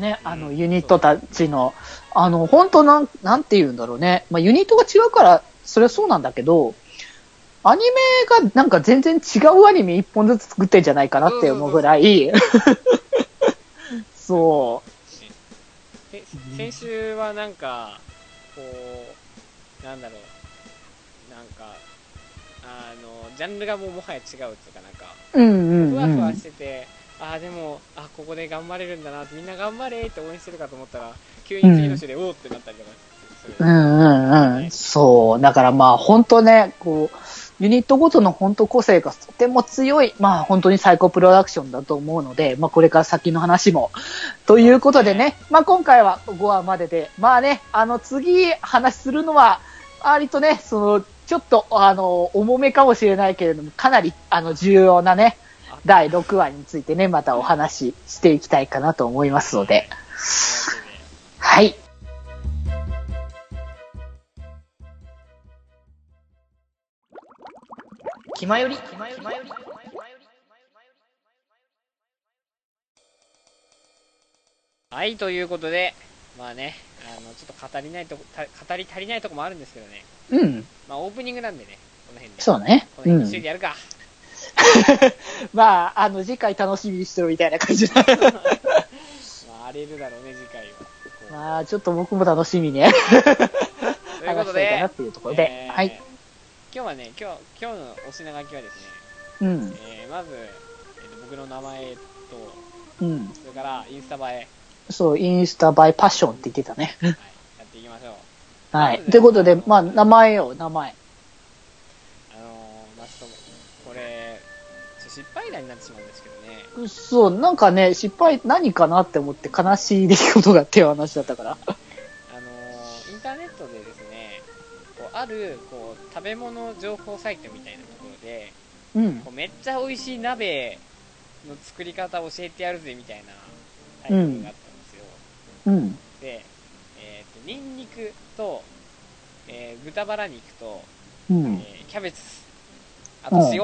ね、あの、うんユニットたちの、あの、本当なん、なんて言うんだろうね。まあ、ユニットが違うから、それはそうなんだけど、アニメがなんか全然違うアニメ一本ずつ作ってんじゃないかなって思うぐらい、そう。で先週はなんかこうなんだろうなんかあのジャンルがもうもはや違うっていうかなんかうんうんふわふわうん。してて、ああでもあここで頑張れるんだなってみんな頑張れって応援してるかと思ったら急に次の週で、おおってなったりとかする、うんうんうん。そう。だからまあ本当ね、こう、ユニットごとの本当個性がとても強い、まあ本当にサイコプロダクションだと思うので、まあこれから先の話も。ということでね、まあ今回は5話までで、まあね、あの次話するのは、割とね、その、ちょっと、あの、重めかもしれないけれども、かなり、あの、重要なね、第6話についてね、またお話ししていきたいかなと思いますので、はい。気まより、気まより、はいということでまあねあのちょっと語りないとこた語り足りないとこもあるんですけどねうん、まあオープニングなんでねこの辺でそうね。この辺うん。一緒にやるか、まあ、あの、次回楽しみにしてるみたいな感じだ。まあ荒れるだろうね次回はまあ、ちょっと僕も楽しみね。ということ話したいかなでっていうところで。えーはい。今日はね今日今日のお品書きはですね、うん。えーまず、えーと僕の名前とうん。それからインスタ映え、そう、インスタバイパッションって言ってたね。はい、やっていきましょうはい。ということで、まあ、名前よ、名前。あのー、まあちょっとこれ失敗談になってしまうんですけどねそう、なんかね、失敗何かなって思って悲しい出来事がっていう話だったから。あのーインターネットでですねこうあるこう食べ物情報サイトみたいなところでうんこ。うめっちゃ美味しい鍋の作り方教えてやるぜみたいなタイトルがあったんですよ、うん。で、えー、とニンニクと、えー豚バラ肉と、うん。えーキャベツあと塩、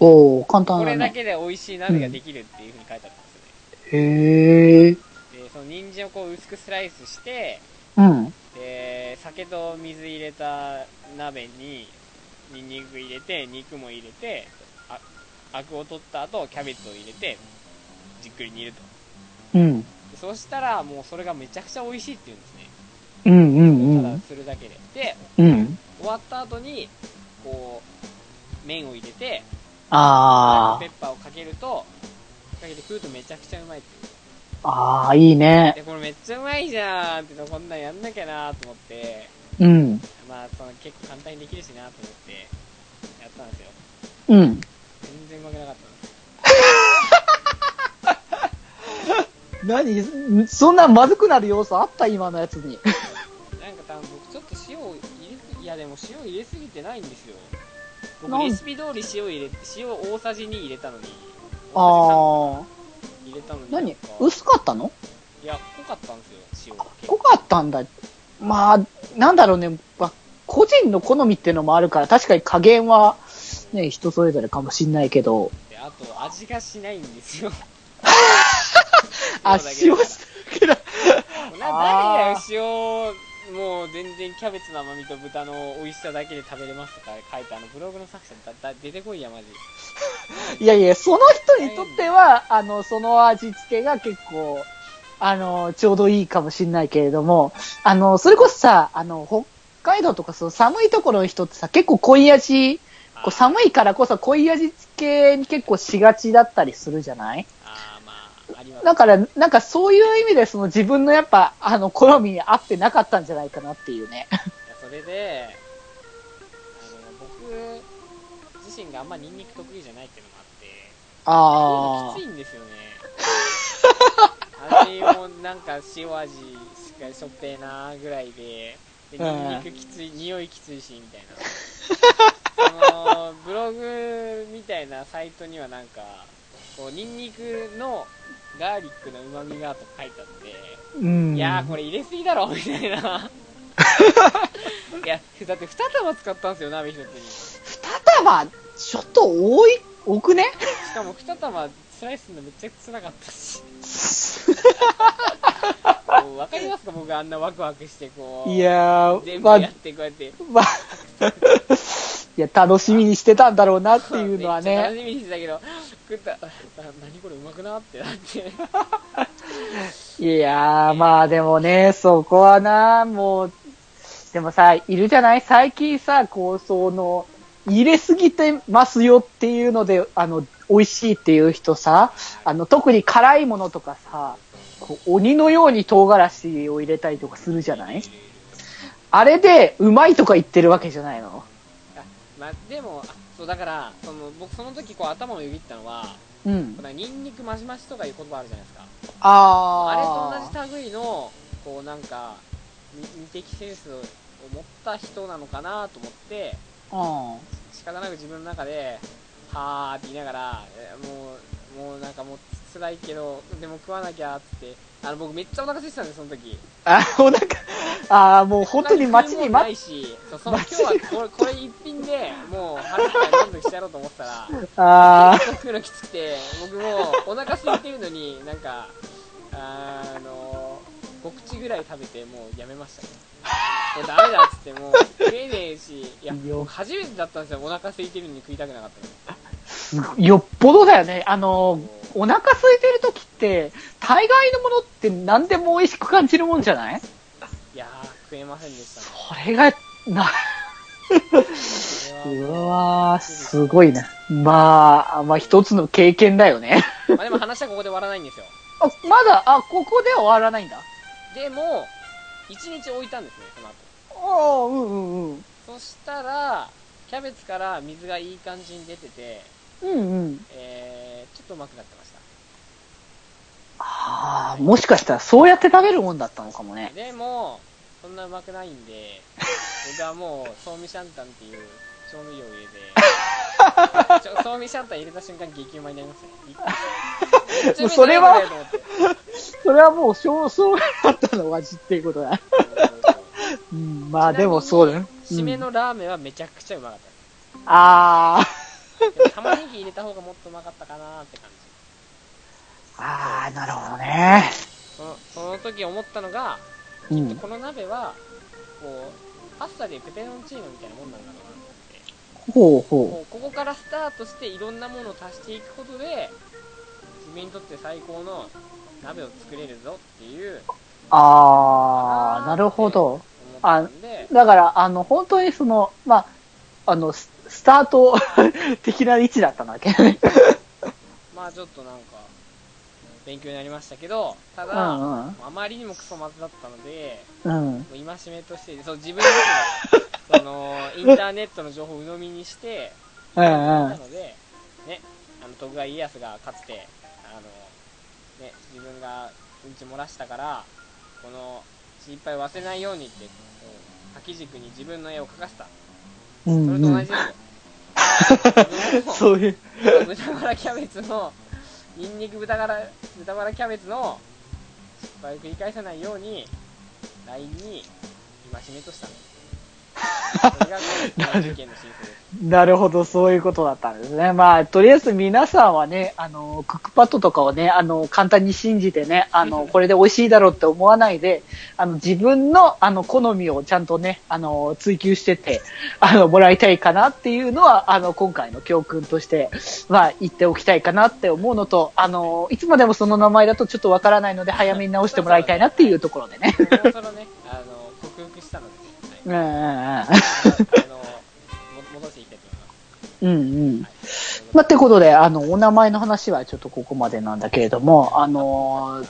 おー、簡単だこれだね。けで美味しい鍋ができるっていう風に書いてあったんですよね、へー。でその人参をこう薄くスライスしてうん。で酒と水入れた鍋にニンニク入れて肉も入れてあアクを取った後キャベツを入れてじっくり煮るとうん。でそしたらもうそれがめちゃくちゃ美味しいって言うんですねうんうんうただん。するだけででうん。終わった後にこう麺を入れてあペッパーをかけるとかけて食うとめちゃくちゃうまいっていうー。あー、いいね。でこれめっちゃうまいじゃんってこんなんやんなきゃなと思ってうん。まあその結構簡単にできるしなと思ってやったんですようん。全然うまくなかった 何？そんなまずくなる要素あった今のやつに。なんか多分僕ちょっと塩を入れいやでも塩入れすぎてないんですよ僕レシピ通り塩入れて塩大さじ2入れたのにあ大さー。じ3入れたのに何？薄かったの？いや濃かったんですよ塩が結濃構かったんだ。まあ、なんだろうね。まあ個人の好みっていうのもあるから、確かに加減は、ね、人それぞれかもしんないけど。であと味がしないんですよ あ、塩塩だけだだけだ。なあー誰だよ塩もう全然キャベツの甘みと豚の美味しさだけで食べれますとか書いてあのブログの作者だだ出てこいやマジ。いやいや、その人にとっては、あの、その味付けが結構、あの、ちょうどいいかもしんないけれども、あの、それこそさ、あの、北海道とかそう寒いところの人ってさ、結構濃い味、こう寒いからこそ濃い味付けに結構しがちだったりするじゃない？だから、なんかそういう意味で、その自分のやっぱ、あの、好みに合ってなかったんじゃないかなっていうね。いやそれであの僕自身があんまニンニク得意じゃないっていうのもあってあきついんですよね。味もなんか塩味しかしょっぺーなーぐらいででニンニクきつい匂いきついしみたいな。そのブログみたいなサイトにはなんかこうニンニクのガーリックのうまみがと書いてあってあ。うん。いやーこれ入れすぎだろみたいな。いやだって2玉使ったんですよ鍋一つに。二玉、ちょっと多い、多くね？しかも2玉スライスするのめっちゃつらかったし。もう分かりますか？僕あんなワクワクしてこういやー、全部まあやってこうやって。まあ、いや、楽しみにしてたんだろうなっていうのはね。楽しみにしてたけど、食った、な何これうまくなってなって。いやー、まあでもね、そこはな、もう、でもさ、いるじゃない最近さ、こう、その、入れすぎてますよっていうので、あの、美味しいっていう人さ、あの、特に辛いものとかさ、こう鬼のように唐辛子を入れたりとかするじゃない？あれで、うまいとか言ってるわけじゃないの？あまあ、でも、あそうだから、その僕その時こう頭をよぎったのは、うんニンニクマシマシとかいう言葉あるじゃないですか。ああれー。と同じ類の、こうなんか、に二的センスを持った人なのかなと思って、うん。仕方なく自分の中で、はーって言いながら、えもう、もうなんかもう辛いけど、でも食わなきゃっつって、あの僕めっちゃお腹空いてたんですその時。あ、お腹、あーもう本当に待ちにな待っいし、そうその今日はこれこれ一品でもう腹いっぱい満足してやろうと思ったら、あ結構食うのきつくて、僕もうお腹空いてるのになんか、あの、5口ぐらい食べてもうやめましたね。もうダメだっつってもう食えねえし、いや、僕初めてだったんですよ、お腹空いてるのに食いたくなかったの。すごいよっぽどだよね。あの、お腹空いてる時って、大概のものって何でも美味しく感じるもんじゃない？いやー、食えませんでしたね。それが、な、うはわー、すごいな。まあ、まあ一つの経験だよね。まあでも話はここで終わらないんですよ。あ、まだ、あ、ここでは終わらないんだ？でも、1日置いたんですね、その後。ああ、うんうんうん。そしたら、キャベツから水がいい感じに出てて、うんうん。えー、ちょっとうまくなってました。ああ、もしかしたらそうやって食べるもんだったのかもね。でも、そんなうまくないんで、僕はもう、ソーミシャンタンっていう調味料を入れて、ちょソーミシャンタン入れた瞬間激うまになりましたね。めっちゃうそれはそれはもう、少々だったの味っていうことだ。うん、まあでもそうだね。締めのラーメンはめちゃくちゃうまかった。ああ、玉ねぎ入れた方がもっとうまかったかなって感じ。ああ、なるほどね。そのその時思ったのが、うん。この鍋は、こう、パスタでペペロンチーノみたいなもんなんだろうなと思って。ほうほこうここからスタートしていろんなものを足していくことで、自分にとって最高の鍋を作れるぞっていう、う。ああ、なるほど。思ったんで、だから、あの、本当にその、まあ、あの、ススタート 的な位置だったわけね。まあちょっとなんか、勉強になりましたけど、ただ、うんうんあまりにもクソまずだったので、うん。戒めとして、そう自分の、その、インターネットの情報を鵜呑みにして、うんなうん。ので、ね、あの、徳川家康がかつて、あの、ね、自分がうんち漏らしたから、この、失敗を忘れないようにって、書き軸に自分の絵を描かせた。それうんうんと同じですよ。そういう。豚バラキャベツの、ニンニク豚バラ、豚バラキャベツの失敗を繰り返さないように、LINE に戒めとしたの。なるほど、そういうことだったんですね。まあ、とりあえず皆さんはね、あの、クックパッドとかをね、あの、簡単に信じてね、あの、これで美味しいだろうって思わないで、あの、自分の、あの、好みをちゃんとね、あの、追求してって、あの、もらいたいかなっていうのは、あの、今回の教訓として、まあ、言っておきたいかなって思うのと、あの、いつまでもその名前だとちょっとわからないので、早めに直してもらいたいなっていうところでね。そろそろね、あの、克服したので、うんうんうん。はい、あの、も戻していきたいと思います。うんうん。はい。まあ、ってことで、あの、お名前の話はちょっとここまでなんだけれども、あのーはい。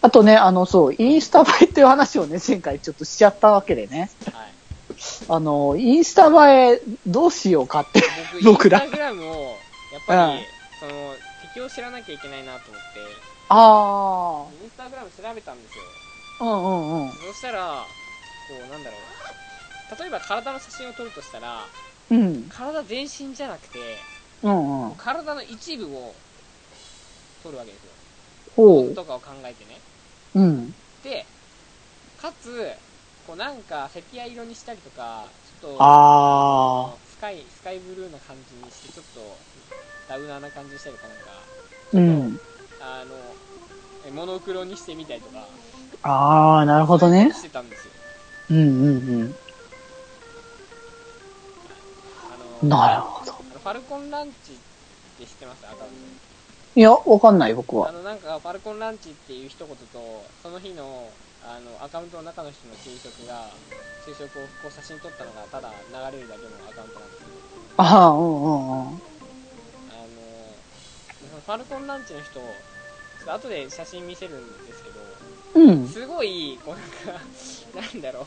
あとね、あの、そう、インスタ映えっていう話をね、前回ちょっとしちゃったわけでね、はい。あの、インスタ映えどうしようかって。僕、インスタグラムを、やっぱり、うんその、敵を知らなきゃいけないなと思って、あインスタグラム調べたんですよ。あ、うんうんうん。そしたら、こう、なんだろう。例えば体の写真を撮るとしたら、うん、体全身じゃなくて、うんうん。体の一部を撮るわけですよ。ほう。とかを考えてね。うん。で、かつ、こうなんかセピア色にしたりとか、ちょっと、あスカイ、スカイブルーな感じにして、ちょっと、ダウナーな感じにしたりとか、なんか、あ、うん。あの、えモノクロにしてみたりとか、ああ、なるほどね。してたんですよ。うんうんうん。なるほど。あのファルコンランチって知ってます？アカウンいや、わかんない、僕ト。あは。の、なんか、ファルコンランチっていう一言と、その日の、あの、アカウントの中の人の昼食が、昼食をこう写真撮ったのがただ流れるだけのアカウントなんですけど、ああ、うんうんうん。あのファルコンランチの人、ちょっと後で写真見せるんですけど、うん。すごい、こうなんか、なんだろう、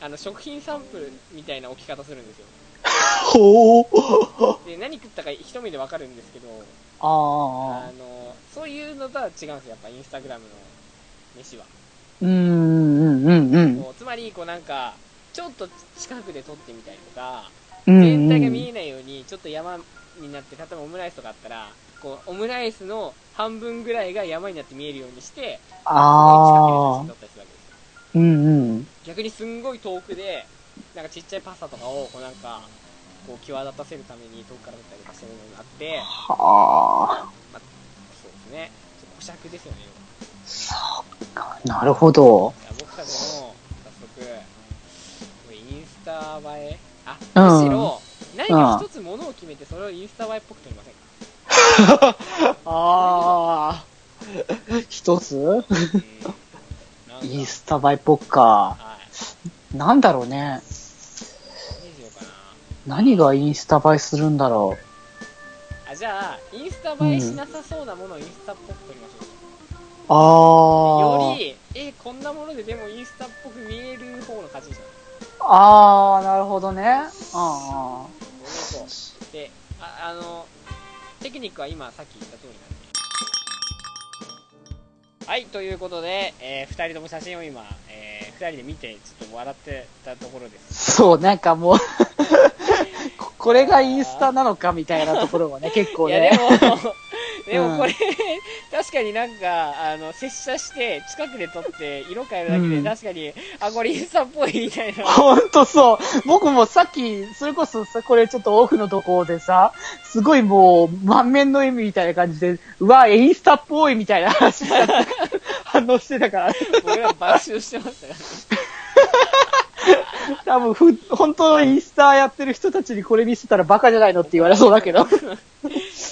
あの、食品サンプルみたいな置き方するんですよ。ほう。で、何食ったか一目でわかるんですけど、ああ。あの、そういうのとは違うんですよ、やっぱインスタグラムの飯は。うん、うん、うん、うん。つまり、こうなんか、ちょっと近くで撮ってみたりとか、うん全体が見えないように、ちょっと山になって、例えばオムライスとかあったら、こう、オムライスの半分ぐらいが山になって見えるようにして、すごい近くで撮。ったりするわけですよ。うん、うん。逆にすんごい遠くで、なんかちっちゃいパスタとかを、こうなんか、こう際立たせるために遠くから撮ったりとかしてるのがあって、はあ。そうですね。ちょっと小尺ですよね、そうか。なるほど。いや僕たちも、早速、インスタ映えあ、うんむしろ、何か一つものを決めて、それをインスタ映えっぽく撮りませんかああ。一つ？インスタ映えっぽくか。はい。なんだろうね。何がインスタ映えするんだろな。あ、じゃあ、インスタ映えしなさそうなものをインスタっぽく撮りましょう。う。ああ。より、え、こんなものででもインスタっぽく見える方の勝ちにします。ああ、なるほどね。あこれでいこう。で、あ、あの、テクニックは今さっき言った通りなんで。はい、ということで、えー、二人とも写真を今、えー、二人で見て、ちょっと笑ってたところです。そう、なんかもうこ、これがインスタなのかみたいなところもね、結 構いや、でね。も、でうんもこれ、確かになんか、あの、接写して、近くで撮って、色変えるだけで、うん確かに、あ、これインスタっぽいみたいな。ほんとそう。僕もさっき、それこそさ、これちょっとオフのところでさ、すごいもう、満面の笑みみたいな感じで、うわ、インスタっぽいみたいな話 反応してたから、俺は爆笑してましたから、ね。多分ふ、本当のインスタやってる人たちにこれ見せたらバカじゃないのって言われそうだけど。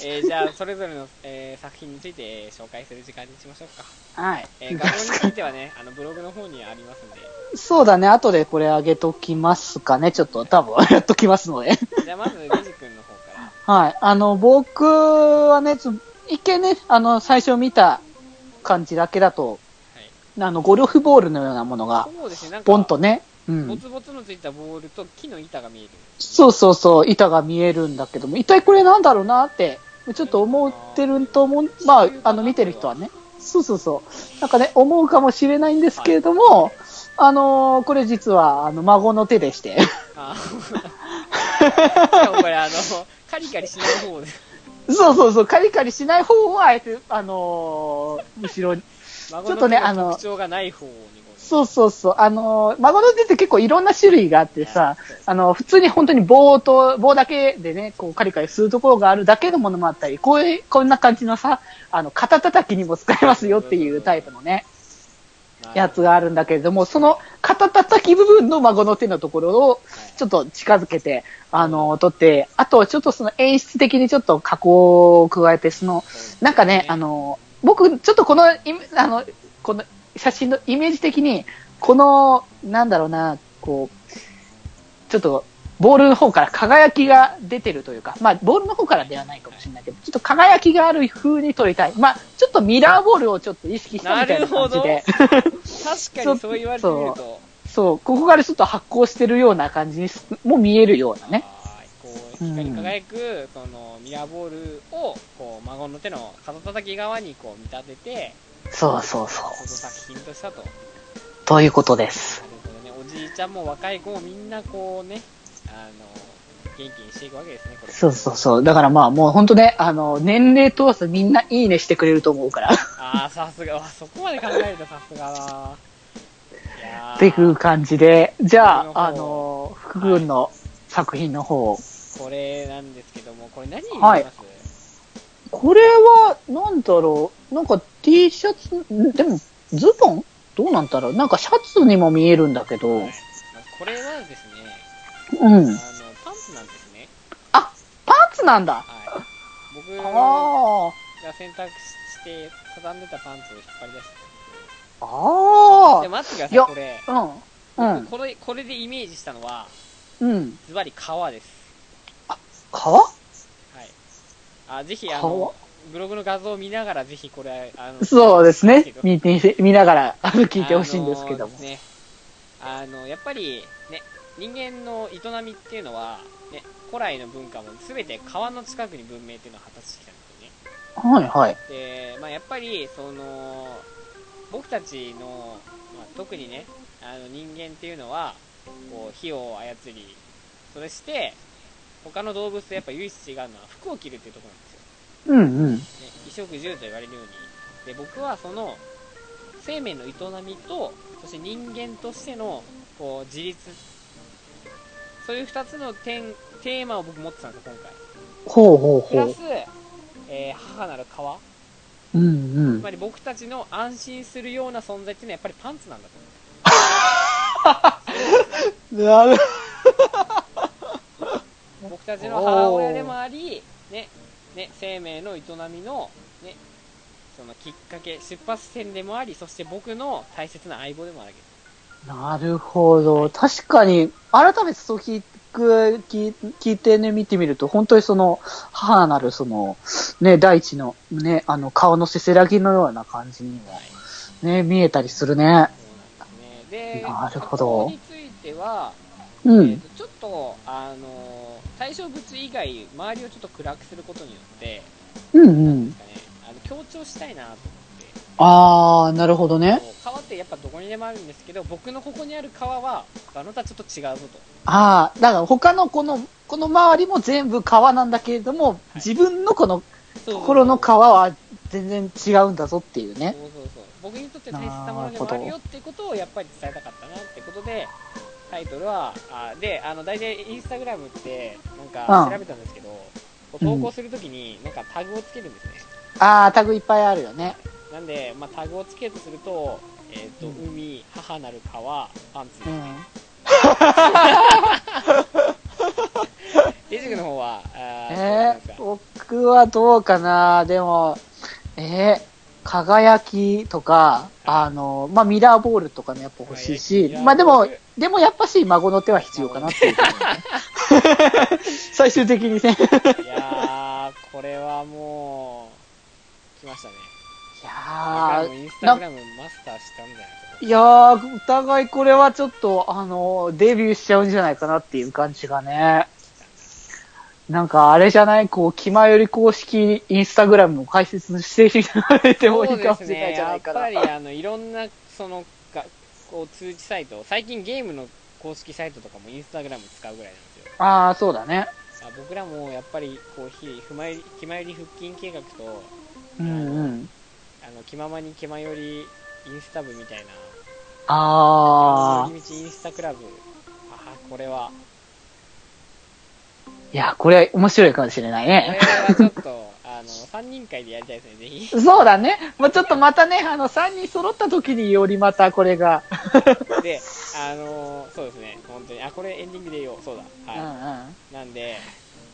えーじゃあ、それぞれの、えー作品について、えー紹介する時間にしましょうか。はい。えー画像についてはね、あの、ブログの方にありますんで。そうだね、後でこれ上げときますかね。ちょっと多分やっときますので。じゃあ、まず、レジ君の方から。はい。あの、僕はね、つ一見ね、あの、最初見た感じだけだと、はい。あの、ゴルフボールのようなものが、そうですね、なんか、ポンとね、うん。ボツボツのついたボールと木の板が見える。そうそうそう、板が見えるんだけども、一体これなんだろうなって、ちょっと思ってると思う、まあ、あの、見てる人はね。そうそうそう。なんかね、思うかもしれないんですけれども、あのーこれ実は、あの、孫の手でして。あー しかもこれ、あの、カリカリしない方で。そうそうそう、カリカリしない方をあえて、あのー後ろに。孫ちょっとねのあの特徴がない方に。そうそうそう、あのー孫の手って結構いろんな種類があってさ、あの、普通に本当に棒と、棒だけでね、こうカリカリするところがあるだけのものもあったり、こういう、こんな感じのさ、あの、肩叩きにも使えますよっていうタイプのね、やつがあるんだけれども、その肩叩き部分の孫の手のところを、ちょっと近づけて、あの、撮って、あとちょっとその演出的にちょっと加工を加えて、その、なんかね、あの、僕、ちょっとこの、あの、この写真のイメージ的に、この、なんだろうな、こう、ちょっと、ボールの方から輝きが出てるというか、まあ、ボールの方からではないかもしれないけど、ちょっと輝きがある風に撮りたい。まあ、ちょっとミラーボールをちょっと意識したみたいな感じで、確かにそう言われてみると。そう、ここからちょっと発光してるような感じにすも見えるようなね。はいこう光り輝く、そのミラーボールをこう孫の手の肩叩き側にこう見立ててそうそうそう。フォト作品としたと。なるということです。ほどね。おじいちゃんも若い子もみんなこうねあの元気にしていくわけですねこれ。そうそうそう。だからまあもう本当ね、あの、年齢問わずみんないいねしてくれると思うから。ああさすが。わそこまで考えるとさすがだな。いやー。っていう感じで、じゃあ、あ僕の福君の作品の方、これなんですけどもこれ何になります、これは、なんだろう、なんか T シャツ、んでも、ズボン？どうなんだろう？なんかシャツにも見えるんだけど、これはですねうんあの。パンツなんですねツなんだ。はい。僕があ選択して畳んでたパンツを引っ張り出して。あ。あで、待ってくださいこれ。あ。うん。うん。これ、これでイメージしたのは、うん。ズバリ革です。皮はい。あ、ぜひ、あの革、ブログの画像を見ながら、ぜひこれ、あの、そうですね。見て、見ながら、あの、聞いてほしいんですけどもあの。ーね、あの、やっぱり、ね、人間の営みっていうのは、ね、古来の文化も全て川の近くに文明っていうのを果たしてきたんですよね。はいはい。で、まあ、やっぱり、その、僕たちの、まあ、特にね、あの人間っていうのは、こう、火を操り、それして、他の動物とやっぱ唯一違うのは服を着るっていうところなんですよ。うんうん。ね、衣食住と言われるように。で、僕はその、生命の営みと、そして人間としての、こう、自立。そういう二つの点、テーマを僕持ってたんですよ、今回。ほうほうほうプラス。、えー母なる川。うんうんつま。り僕たちの安心するような存在っていうのはやっぱりパンツなんだと なる。僕たちの母親でもあり、ね、ね、生命の営みの、ね、そのきっかけ、出発点でもあり、そして僕の大切な相棒でもあるわけです。なるほど。確かに、改めてそう聞く、聞聞いてね、見てみると、本当にその、母なるその、ね、大地の、ね、あの、顔のせせらぎのような感じにも、ね、見えたりするね。そうなんですね。で、なるほどについては、うん。えーとちょっと、あの、対象物以外、周りをちょっと暗くすることによって、うんうなんんで。すかね、あの強調したいなと思って。あー、なるほどね。こう川ってやっぱどこにでもあるんですけど僕のここにある川は他のとはちょっと違うぞとあー、だから他のこの、この周りも全部川なんだけれども、い自分のこの心の川は全然違うんだぞっていうね。そうそうそう僕にとって大切なものでもあるよっていうことをやっぱり伝えたかったなってことでタイトルはあであの大体インスタグラムってなんかうん。調べたんですけど、こう投稿するときになんかタグをつけるんですね、あー、タグいっぱいあるよね。なんで、まあ、タグをつけるとすると,、えーとうん。海母なる川パンツ。うん。デジクの方はえー、僕はどうかな。でも、えー、輝きとか、あの、まあ、ミラーボールとかね、やっぱ欲しいしまあ、でも、でもやっぱし孫の手は必要かなっていう。感じね、最終的にね。いやーこれはもう来ましたね。い僕やらもインスタグラムマスターしたんじゃないですかー、いやー、お互いこれはちょっと、あの、デビューしちゃうんじゃないかなっていう感じがね。なんかあれじゃないこう、気まより公式インスタグラムの解説していただいてもいいかもしれないじゃないかな。ね、やっぱりあのいろんなそのがこう通知サイト最近ゲームの公式サイトとかもインスタグラム使うぐらいなんですよああ、そうだね。あ僕らもやっぱりこうひふまより気まより腹筋計画とうんうん。あの気ままに気まよりインスタ部みたいなああ。道インスタクラブあこれはいや、これ面白いかもしれないこれね。はちょっとあの 3人会でやりたいですねぜひそうだね。まあ、ちょっとまたね、あの、3人揃った時によりまたこれが。であのそうですね本当にあこれエンディングで言おうそうだはい、うんうん。なんで、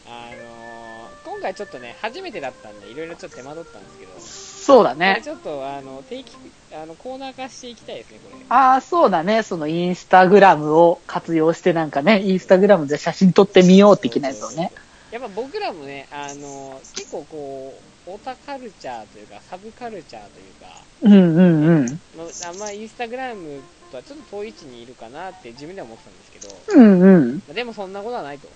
あのー今回ちょっとね、初めてだったんで、いろいろちょっと手間取ったんですけど、そうだね。ちょっと、あの、定期、あの、コーナー化していきたいですね、これ。ああ、そうだね。そのインスタグラムを活用してなんかね、インスタグラムで写真撮ってみよう的なやつをね。やっぱ僕らもね、あのー結構こう、オタカルチャーというか、サブカルチャーというか、うんうんうん。まあ、あんまインスタグラムとはちょっと遠い位置にいるかなって自分では思ってたんですけど、うんうん。まあでもそんなことはないと。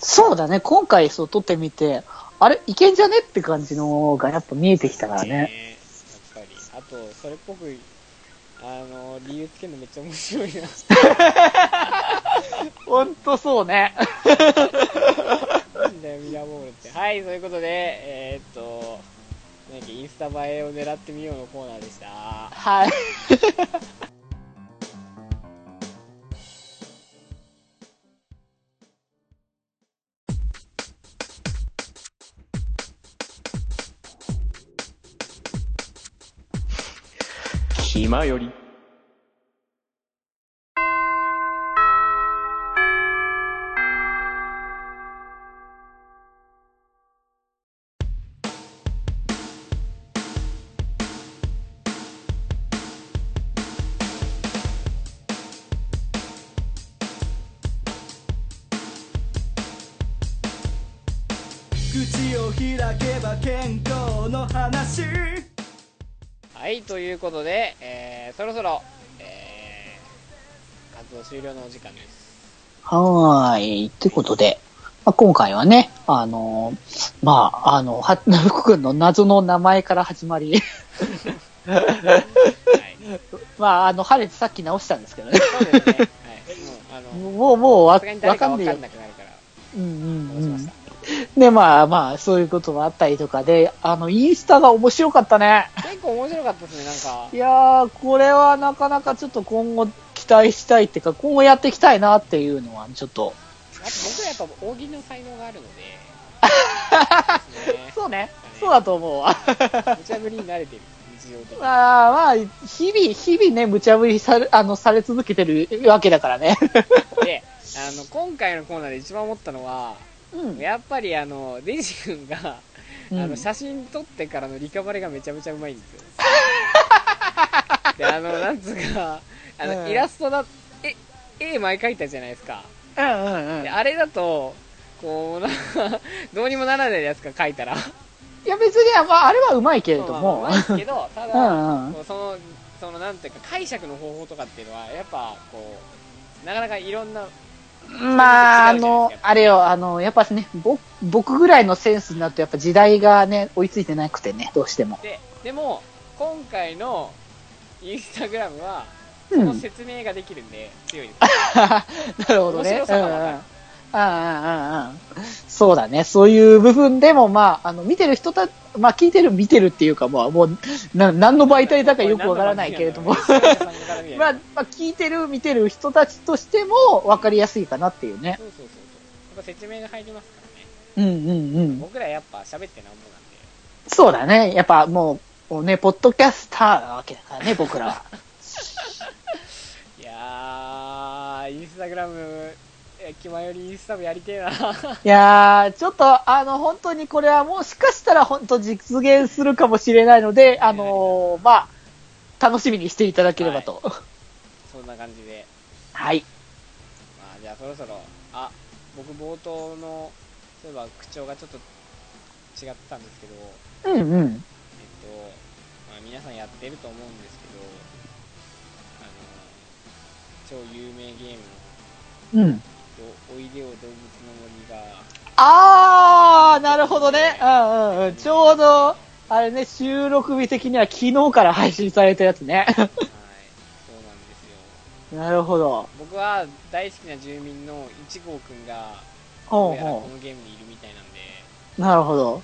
そうだね。今回そう撮ってみて、あれいけんじゃねって感じのがやっぱ見えてきたからね。ねやっぱり。あと、それっぽく、あのー理由つけるのめっちゃ面白いな。ほんとそうね。なんだよ、ミラーボールって。はい、そういうことで、えー、っと、なんかインスタ映えを狙ってみようのコーナーでした。はい。暇より。はいということで、えーそろそろ、えー活動終了のお時間です。はーい。ってことで、まあ、今回はね、あのーまあ、あの、は、福君の謎の名前から始まり、はい。まあ、あの、晴れてさっき直したんですけどね。そうですね。はい。もうあのもう、もう、わ、かんなくなるから。うんうんうん。で、まあまあ、そういうこともあったりとかで、あの、インスタが面白かったね。結構面白かったですねなんかいやー、これはなかなかちょっと今後期待したいっていうか、今後やっていきたいなっていうのは、ちょっと。あと僕らやっぱ大喜利の才能があるので そうね。そうだと思うわ。無茶ぶりに慣れてる日常的に まあまあ、日々、日々ね、無茶ぶりされ、あの、され続けてるわけだからね。であの今回のコーナーで一番思ったのはうん。やっぱりあのデジ君が、うんあの写真撮ってからのリカバリがめちゃめちゃうまいんですよ であのなんつうかあの、うんイラストだえ絵前描いたじゃないですかうんうんうん。あれだとこうな どうにもならないやつか描いたらや、別に、まあ、あれはうまいけれどまあも。まあうまいですけどただ、うんそのそのなんていうか解釈の方法とかっていうのはやっぱこうなかなかいろんなまあ、あのあれよ、あの、やっぱね、僕、僕ぐらいのセンスになると、やっぱ時代がね、追いついてなくてね、どうしても。ででも今回のインスタグラムはそのうん。説明ができるんで強いです、なるほどね。面白さがわかるうんうんうんうんうんそうだね。そういう部分でも、まあ、あの、見てる人た、まあ、聞いてる、見てるっていうか、まあ、もう、な、何の媒体だかよくわからないけれども、まあ、まあ、聞いてる、見てる人たちとしても、わかりやすいかなっていうね。そうそうそうそうやっぱ説明が入りますからねうんうんうん。僕らやっぱ喋ってなんぼなんでそうだね。やっぱもう、もうね、ポッドキャスターなわけだからね、僕らは。いやーインスタグラムえ気前よりインスタもやりてえないやー、ちょっと、あの、本当にこれはもしかしたら本当実現するかもしれないので、あのーまあ、楽しみにしていただければと。そんな感じではい。まあじゃあそろそろあ僕冒頭のそういえば口調がちょっと違ってたんですけどうんうん。えっと、まあ、皆さんやってると思うんですけど、あの、超有名ゲームの、うん。おいでよ動物の森が、あー、なるほどね。うんうんうん。ちょうど、あれね、収録日的には昨日から配信されたやつね。はい、そうなんですよ。なるほど。僕は大好きな住民の1号くんが、ううやらこほのゲームにいるみたいなんで、う。なるほど。もう、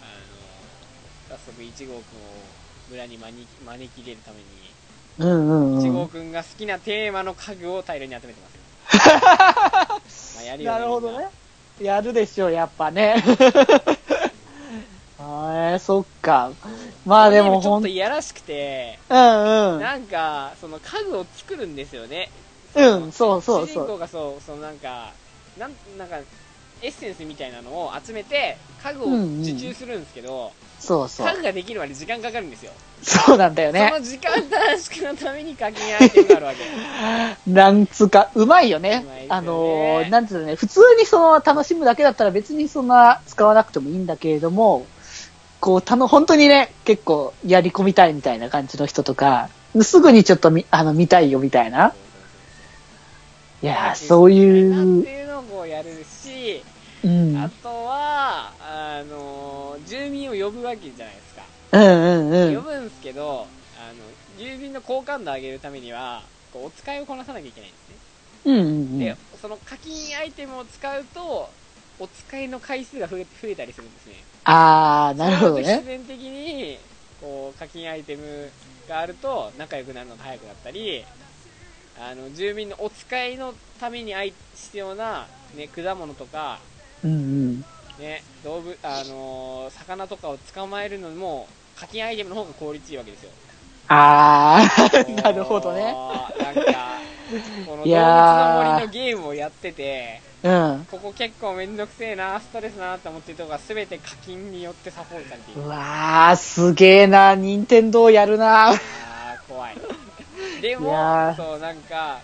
あの、早速1号くんを村に招き招き入れるために、うんうん1うん。号くんが好きなテーマの家具を大量に集めてますよ。まあやるよなるほどみんなね。やるでしょう、やっぱね。あ ーそっか。まあでもほん、ちょっといやらしくて、うんうん。なんか、その家具を作るんですよね。うん、そうそう主人公そう。がそう、そのなんか、なん、なんか、エッセンスみたいなのを集めて、家具をうんうん受注するんですけど、そうそうができるまで時間かかるんですよ。そうなんだよねそ。の時間短縮のために課金アイテムがあるわけ。なんつうか、うまいよねね。あのー、なんつうのね、普通にその楽しむだけだったら別にそんな使わなくてもいいんだけれども、こう、たの、本当にね、結構やり込みたいみたいな感じの人とか、すぐにちょっとみ、あの、見たいよみたいな。いやー、そうないうって、いうのをこうやるし、うん。あとは、あの、住民を呼ぶわけじゃないですか。うんうんうん。呼ぶんですけど、あの、郵便の好感度を上げるためには、こうお使いをこなさなきゃいけないんですね。うんうんでうん。、その課金アイテムを使うと、お使いの回数が増え増えたりするんですね。あー、なるほどね。自然的に、こう、課金アイテムがあると、仲良くなるのが早くなったり、あの、住民のお使いのために必要な、ね、果物とか、うんうん。ね、動物、あのー魚とかを捕まえるのも、課金アイテムの方が効率いいわけですよ。あー、なるほどね。なんか、この動い物の森のゲームをやってて、うん。ここ結構めんどくせえな、ストレスだなって思ってるとこが全て課金によってサポートされている。うわー、すげーな、任天堂やるな。あー、怖い。でもそう、なんか、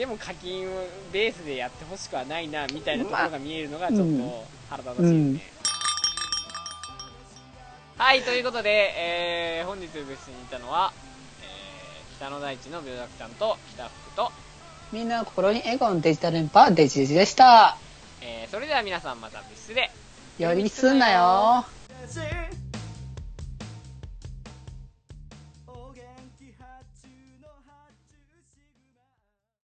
でも課金ベースでやってほしくはないなみたいなところが見えるのがちょっうん。と腹立たしいですね、はいということで、えー本日ブースにいたのは、えー北の大地の病弱ちゃんと北福と、みんな心に笑顔のデジタル連覇デジデジでした。えーそれでは皆さんまた部室で。寄り道すんなよ。